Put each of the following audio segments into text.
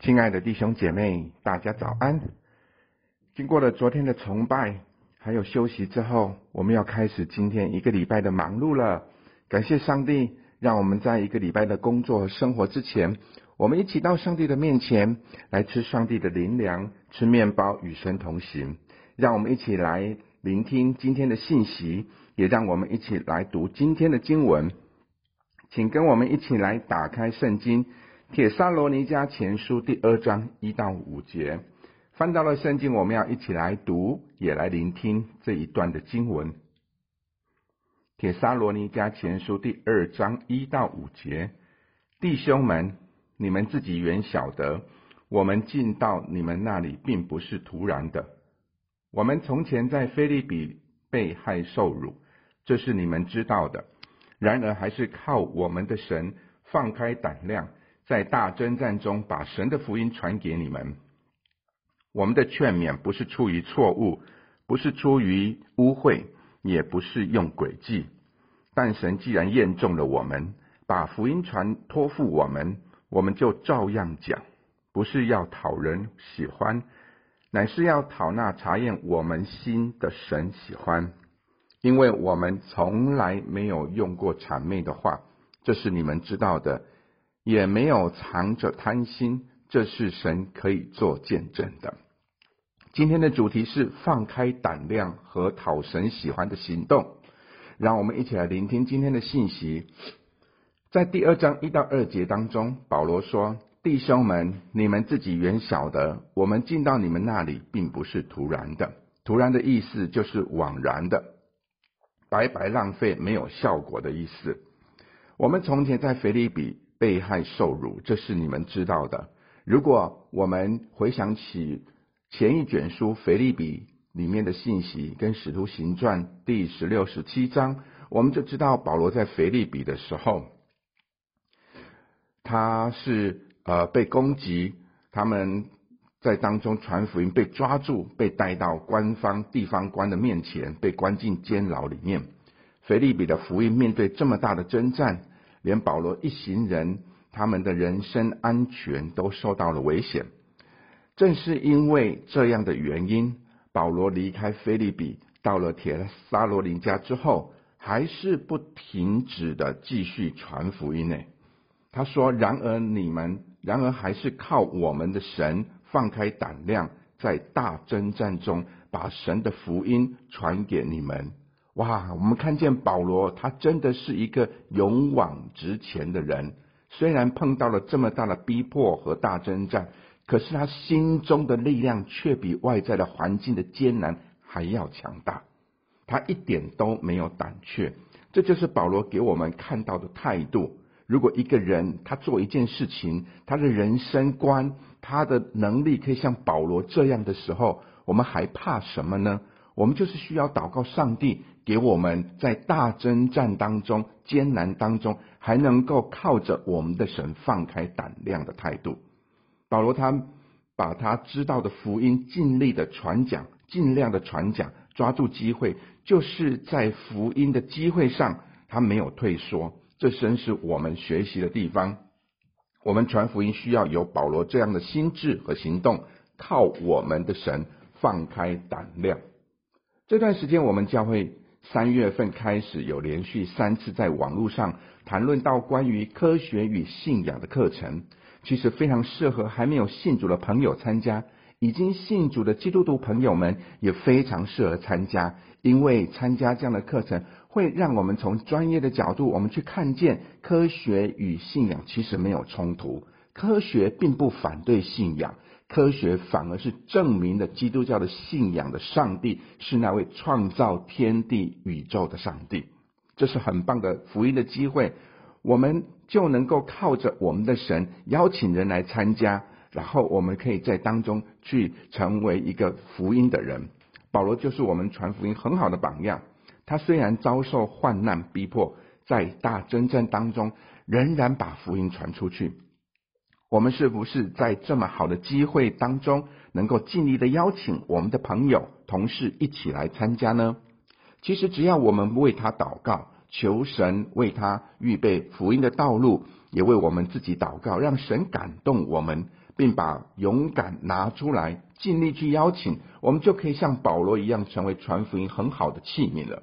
亲爱的弟兄姐妹，大家早安！经过了昨天的崇拜，还有休息之后，我们要开始今天一个礼拜的忙碌了。感谢上帝，让我们在一个礼拜的工作和生活之前，我们一起到上帝的面前来吃上帝的灵粮，吃面包与神同行。让我们一起来聆听今天的信息，也让我们一起来读今天的经文。请跟我们一起来打开圣经。帖撒罗尼迦前书第二章一到五节，翻到了圣经，我们要一起来读，也来聆听这一段的经文。帖撒罗尼迦前书第二章一到五节，弟兄们，你们自己原晓得，我们进到你们那里，并不是徒然的。我们从前在菲利比被害受辱，这是你们知道的。然而，还是靠我们的神放开胆量。在大征战中，把神的福音传给你们。我们的劝勉不是出于错误，不是出于污秽，也不是用诡计。但神既然验中了我们，把福音传托付我们，我们就照样讲，不是要讨人喜欢，乃是要讨那查验我们心的神喜欢。因为我们从来没有用过谄媚的话，这是你们知道的。也没有藏着贪心，这是神可以做见证的。今天的主题是放开胆量和讨神喜欢的行动。让我们一起来聆听今天的信息。在第二章一到二节当中，保罗说：“弟兄们，你们自己原晓得，我们进到你们那里，并不是徒然的。徒然的意思就是枉然的，白白浪费，没有效果的意思。我们从前在腓立比。”被害受辱，这是你们知道的。如果我们回想起前一卷书腓立比里面的信息，跟使徒行传第十六、十七章，我们就知道保罗在腓立比的时候，他是呃被攻击，他们在当中传福音被抓住，被带到官方地方官的面前，被关进监牢里面。腓立比的福音面对这么大的征战。连保罗一行人，他们的人身安全都受到了危险。正是因为这样的原因，保罗离开菲利比，到了铁撒罗林家之后，还是不停止的继续传福音呢。他说：“然而你们，然而还是靠我们的神放开胆量，在大征战中把神的福音传给你们。”哇，我们看见保罗，他真的是一个勇往直前的人。虽然碰到了这么大的逼迫和大征战，可是他心中的力量却比外在的环境的艰难还要强大。他一点都没有胆怯，这就是保罗给我们看到的态度。如果一个人他做一件事情，他的人生观、他的能力可以像保罗这样的时候，我们还怕什么呢？我们就是需要祷告上帝。给我们在大征战当中、艰难当中，还能够靠着我们的神放开胆量的态度。保罗他把他知道的福音尽力的传讲，尽量的传讲，抓住机会，就是在福音的机会上，他没有退缩。这真是我们学习的地方。我们传福音需要有保罗这样的心智和行动，靠我们的神放开胆量。这段时间我们教会。三月份开始有连续三次在网络上谈论到关于科学与信仰的课程，其实非常适合还没有信主的朋友参加，已经信主的基督徒朋友们也非常适合参加，因为参加这样的课程会让我们从专业的角度，我们去看见科学与信仰其实没有冲突，科学并不反对信仰。科学反而是证明了基督教的信仰的上帝是那位创造天地宇宙的上帝，这是很棒的福音的机会，我们就能够靠着我们的神邀请人来参加，然后我们可以在当中去成为一个福音的人。保罗就是我们传福音很好的榜样，他虽然遭受患难逼迫，在大征战当中仍然把福音传出去。我们是不是在这么好的机会当中，能够尽力的邀请我们的朋友、同事一起来参加呢？其实只要我们为他祷告，求神为他预备福音的道路，也为我们自己祷告，让神感动我们，并把勇敢拿出来，尽力去邀请，我们就可以像保罗一样，成为传福音很好的器皿了。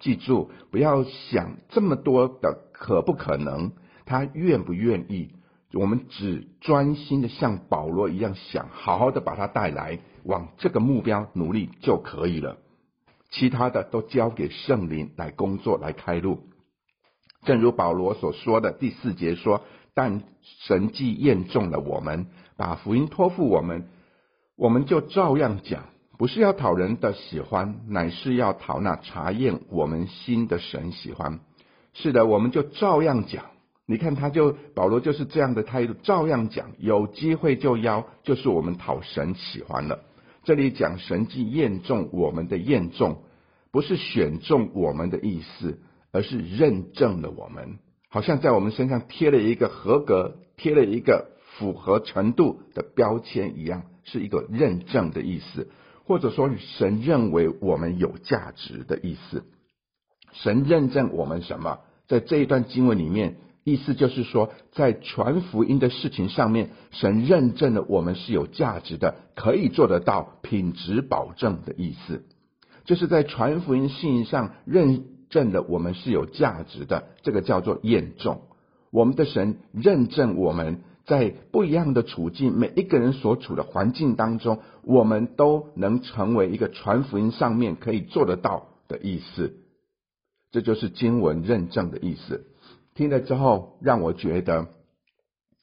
记住，不要想这么多的可不可能，他愿不愿意，我们只专心的像保罗一样想，好好的把他带来，往这个目标努力就可以了。其他的都交给圣灵来工作，来开路。正如保罗所说的第四节说：“但神既验中了我们。”把福音托付我们，我们就照样讲，不是要讨人的喜欢，乃是要讨那查验我们心的神喜欢。是的，我们就照样讲。你看，他就保罗就是这样的态度，照样讲，有机会就邀，就是我们讨神喜欢了。这里讲神既验中我们的验中，不是选中我们的意思，而是认证了我们，好像在我们身上贴了一个合格，贴了一个。符合程度的标签一样，是一个认证的意思，或者说神认为我们有价值的意思。神认证我们什么？在这一段经文里面，意思就是说，在传福音的事情上面，神认证了我们是有价值的，可以做得到，品质保证的意思，就是在传福音信上认证了我们是有价值的，这个叫做验证。我们的神认证我们。在不一样的处境，每一个人所处的环境当中，我们都能成为一个传福音上面可以做得到的意思。这就是经文认证的意思。听了之后，让我觉得，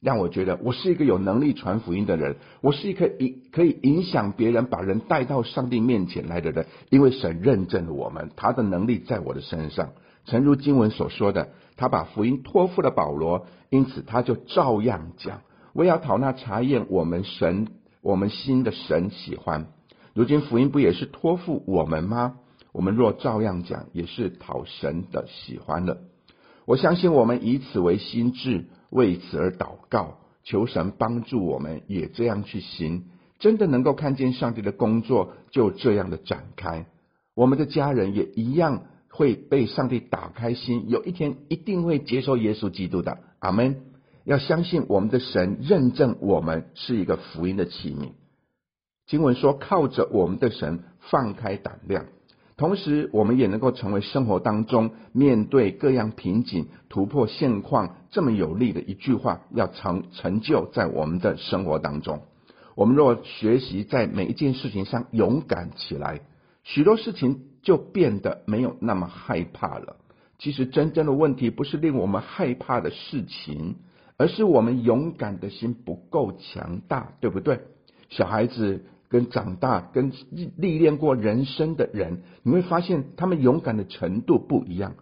让我觉得我是一个有能力传福音的人，我是一个影可以影响别人，把人带到上帝面前来的人。因为神认证了我们，他的能力在我的身上。诚如经文所说的，他把福音托付了保罗，因此他就照样讲。我要讨那查验我们神、我们心的神喜欢。如今福音不也是托付我们吗？我们若照样讲，也是讨神的喜欢了。我相信我们以此为心志，为此而祷告，求神帮助我们也这样去行，真的能够看见上帝的工作就这样的展开。我们的家人也一样。会被上帝打开心，有一天一定会接受耶稣基督的。阿门。要相信我们的神认证我们是一个福音的器皿。经文说，靠着我们的神放开胆量，同时我们也能够成为生活当中面对各样瓶颈、突破现况这么有力的一句话，要成成就在我们的生活当中。我们若学习在每一件事情上勇敢起来，许多事情。就变得没有那么害怕了。其实真正的问题不是令我们害怕的事情，而是我们勇敢的心不够强大，对不对？小孩子跟长大、跟历练过人生的人，你会发现他们勇敢的程度不一样。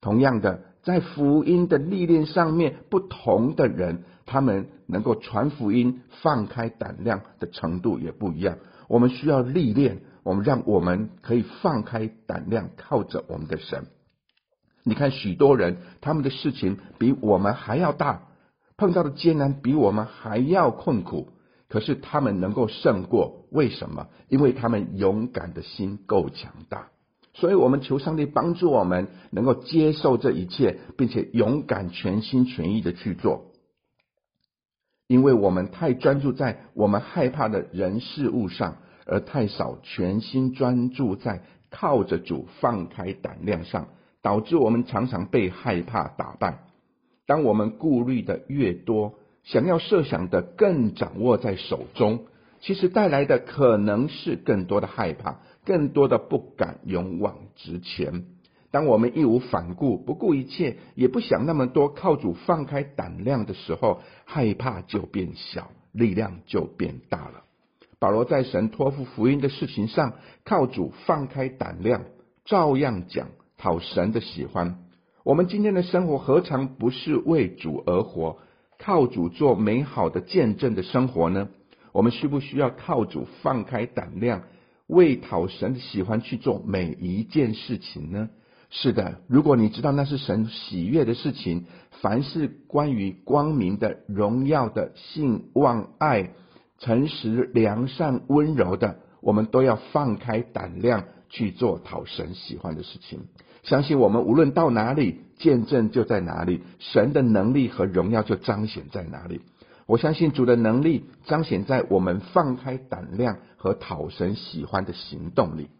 同样的，在福音的历练上面，不同的人，他们能够传福音、放开胆量的程度也不一样。我们需要历练。我们让我们可以放开胆量，靠着我们的神。你看，许多人他们的事情比我们还要大，碰到的艰难比我们还要困苦，可是他们能够胜过，为什么？因为他们勇敢的心够强大。所以我们求上帝帮助我们，能够接受这一切，并且勇敢、全心全意的去做。因为我们太专注在我们害怕的人事物上。而太少全心专注在靠着主放开胆量上，导致我们常常被害怕打败。当我们顾虑的越多，想要设想的更掌握在手中，其实带来的可能是更多的害怕，更多的不敢勇往直前。当我们义无反顾、不顾一切，也不想那么多，靠主放开胆量的时候，害怕就变小，力量就变大了。保罗在神托付福音的事情上，靠主放开胆量，照样讲，讨神的喜欢。我们今天的生活何尝不是为主而活，靠主做美好的见证的生活呢？我们需不需要靠主放开胆量，为讨神的喜欢去做每一件事情呢？是的，如果你知道那是神喜悦的事情，凡是关于光明的、荣耀的、信望爱。诚实、良善、温柔的，我们都要放开胆量去做讨神喜欢的事情。相信我们无论到哪里，见证就在哪里，神的能力和荣耀就彰显在哪里。我相信主的能力彰显在我们放开胆量和讨神喜欢的行动里。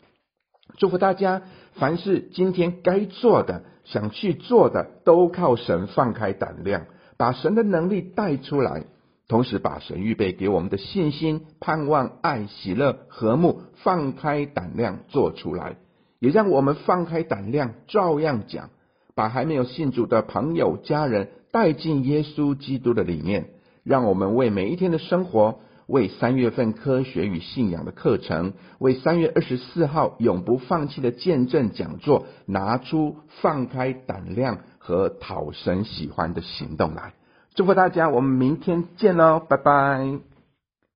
祝福大家，凡是今天该做的、想去做的，都靠神放开胆量，把神的能力带出来，同时把神预备给我们的信心、盼望、爱、喜乐、和睦，放开胆量做出来，也让我们放开胆量，照样讲，把还没有信主的朋友、家人带进耶稣基督的里面。让我们为每一天的生活，为三月份科学与信仰的课程，为三月二十四号永不放弃的见证讲座，拿出放开胆量和讨神喜欢的行动来。祝福大家，我们明天见喽，拜拜。